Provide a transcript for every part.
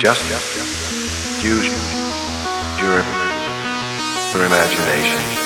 Just use your, imagination.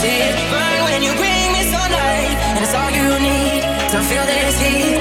see it burn when you bring me sunlight, and it's all you need to feel this heat.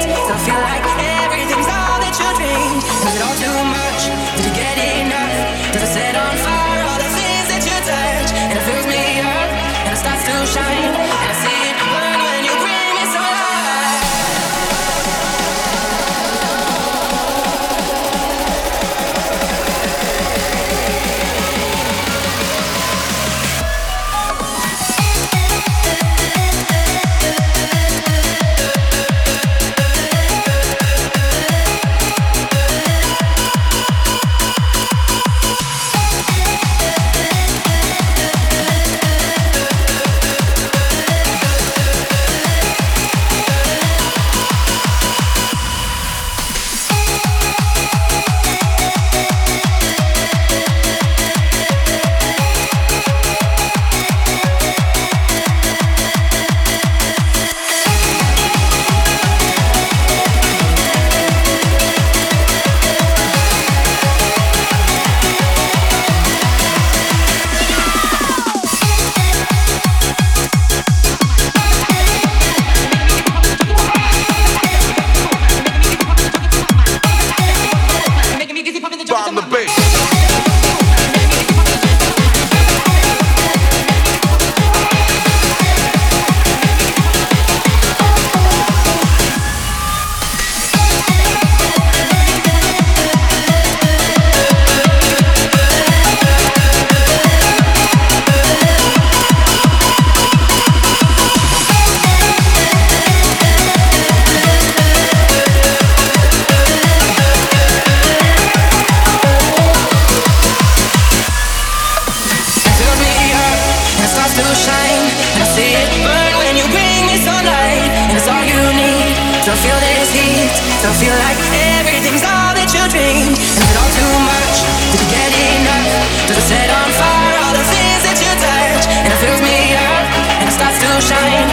To shine. I see it burn when you bring me sunlight and it's all you need. Feel this heat. To feel like everything's all that you dreamed. Is it all too much? Did you get enough? Does it set on fire all the things that you touch? And it fills me up and it starts to shine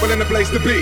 people in the place to be.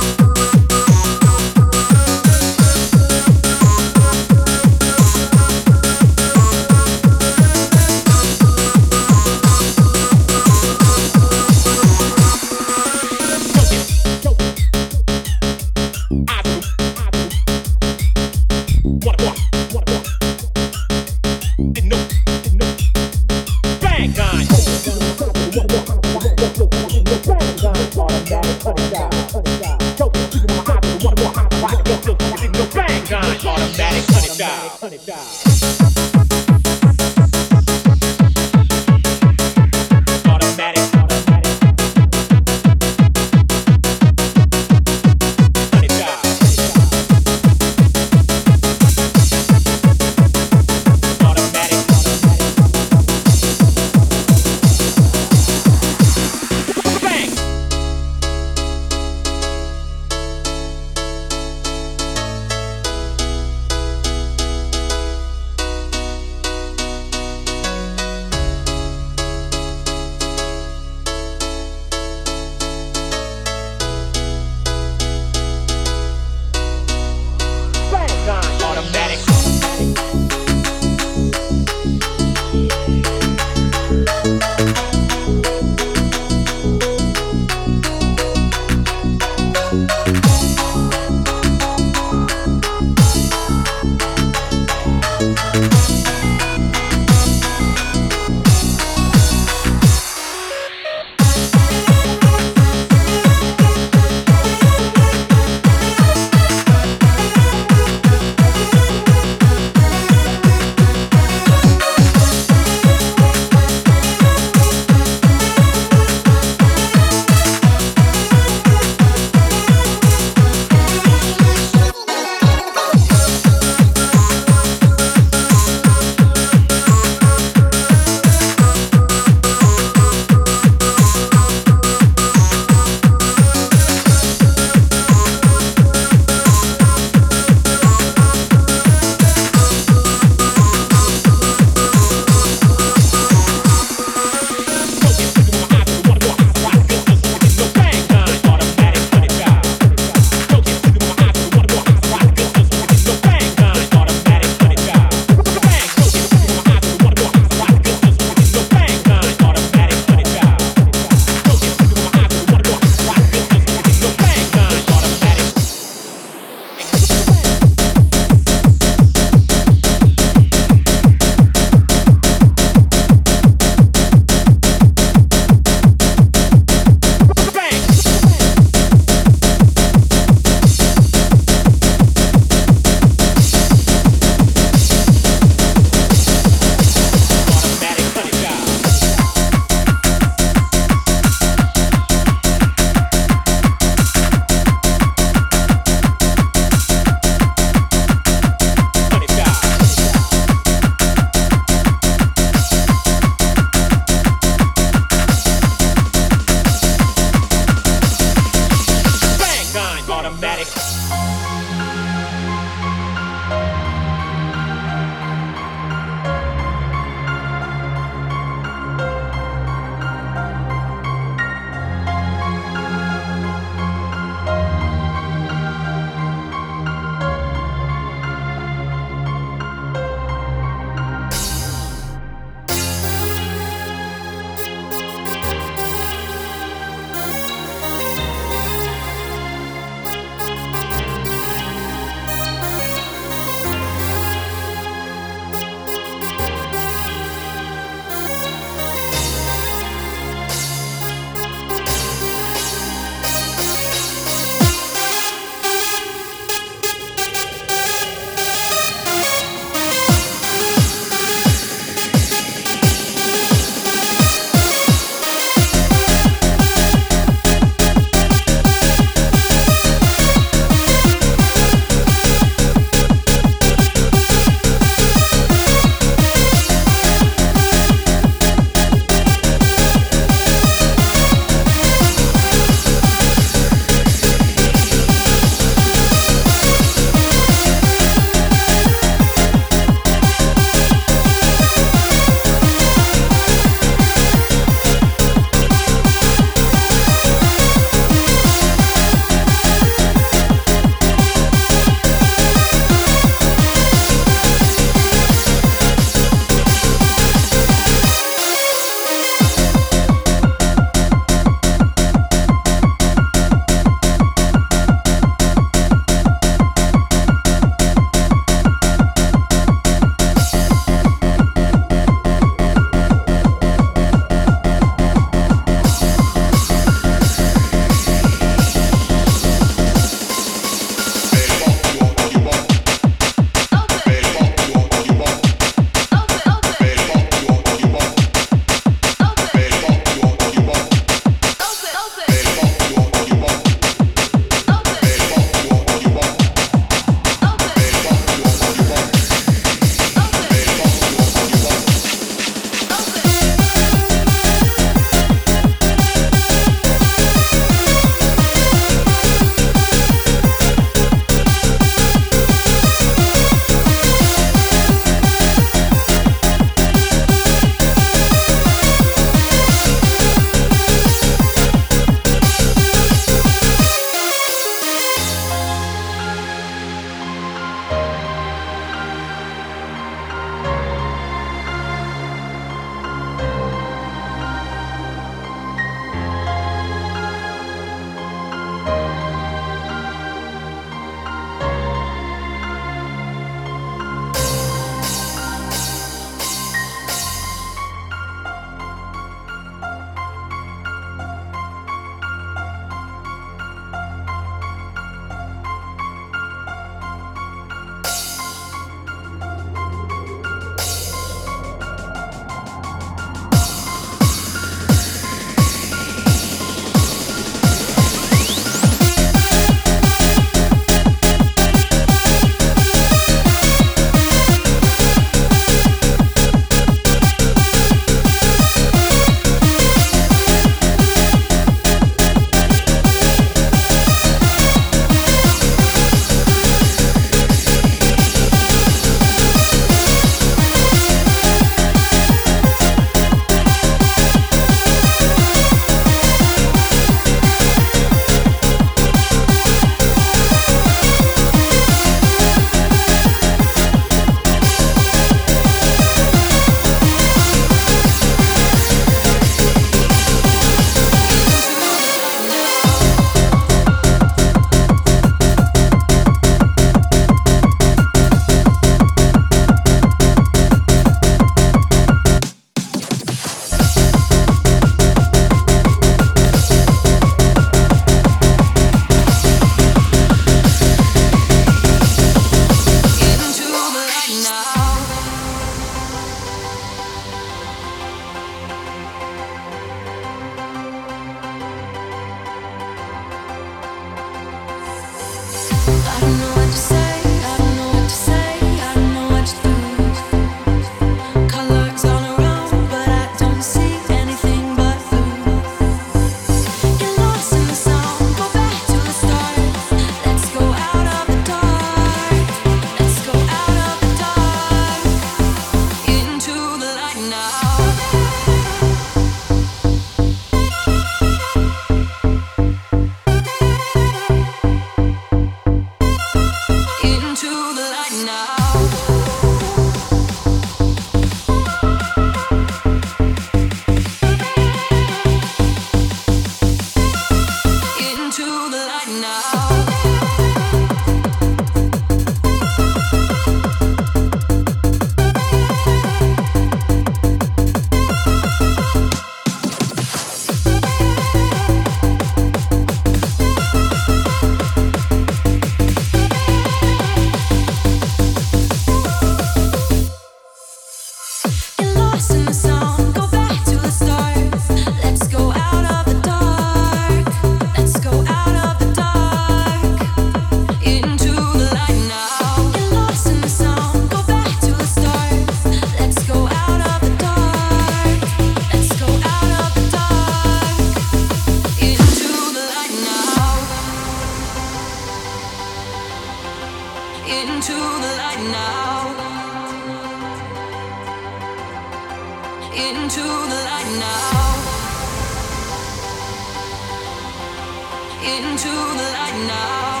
Now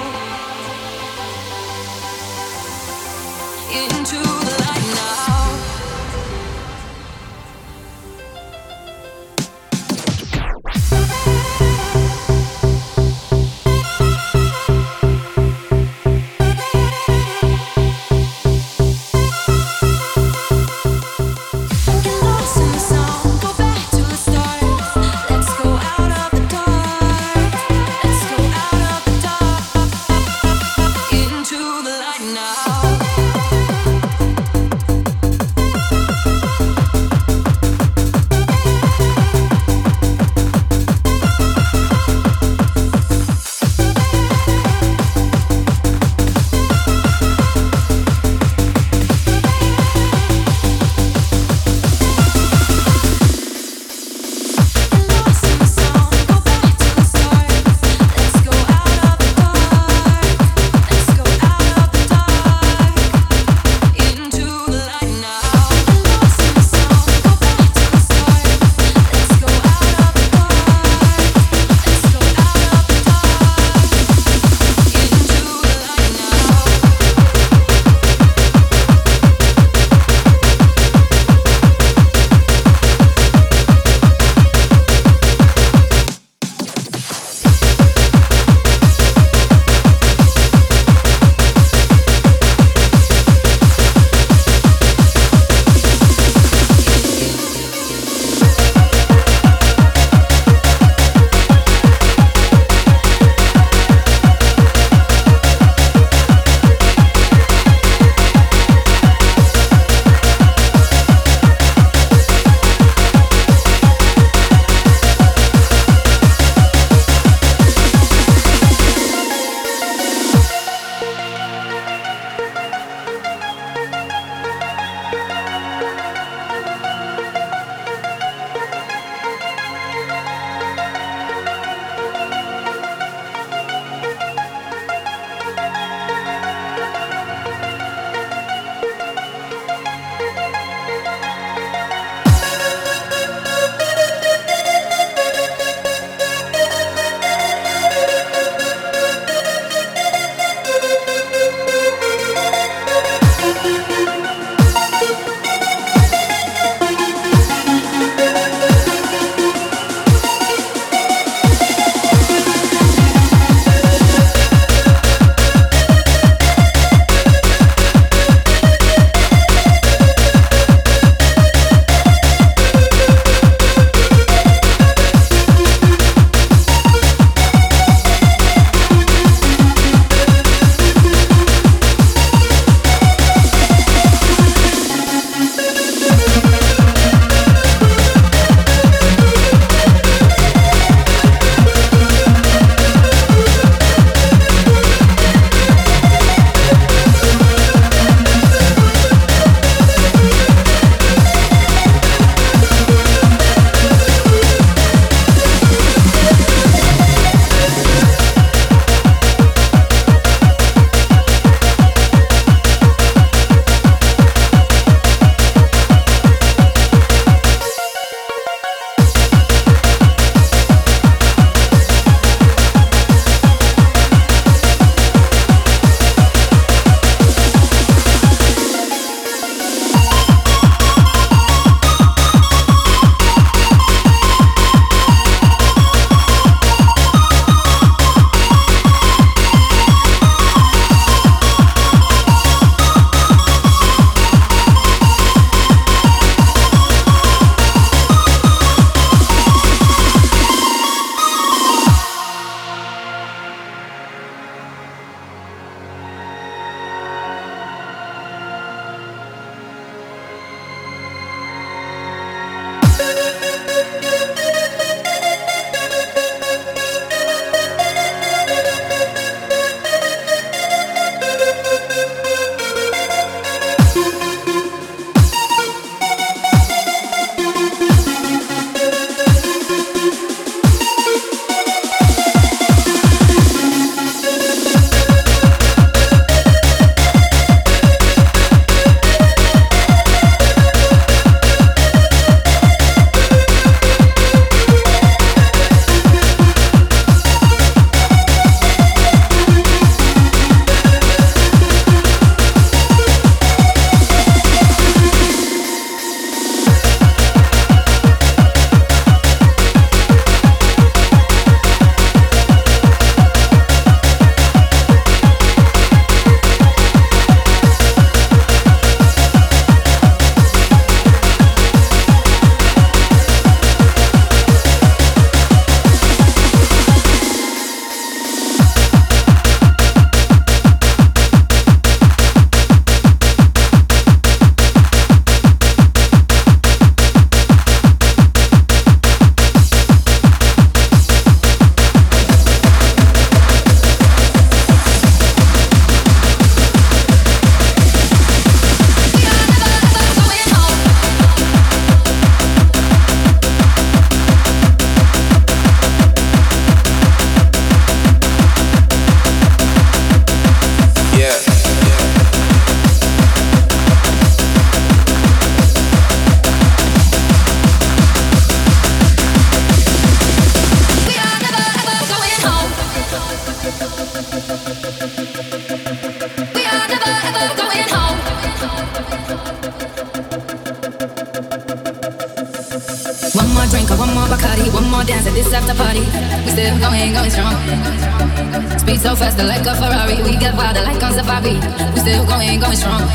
so fast, like a Ferrari. We get wilder like on safari. We still going, going strong.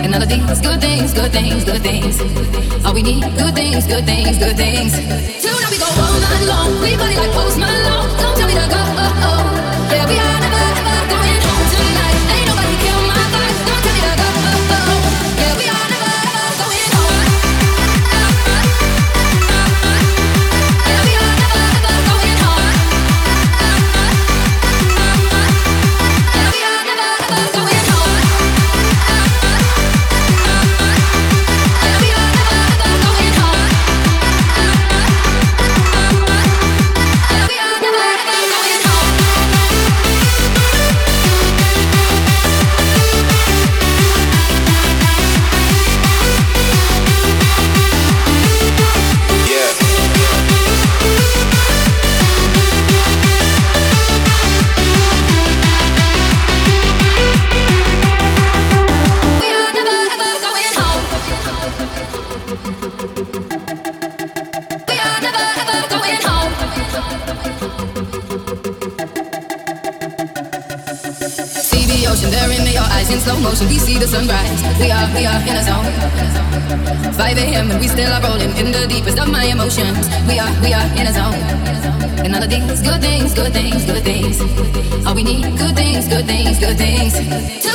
And all of these good things, good things, good things. All we need, good things, good things, good things. Tonight we go all night long. We body like Post Malone. Don't tell me to go. 5 a.m. and we still are rolling in the deepest of my emotions. We are, we are in a zone. And all of these good things, good things, good things. All we need, good things, good things, good things.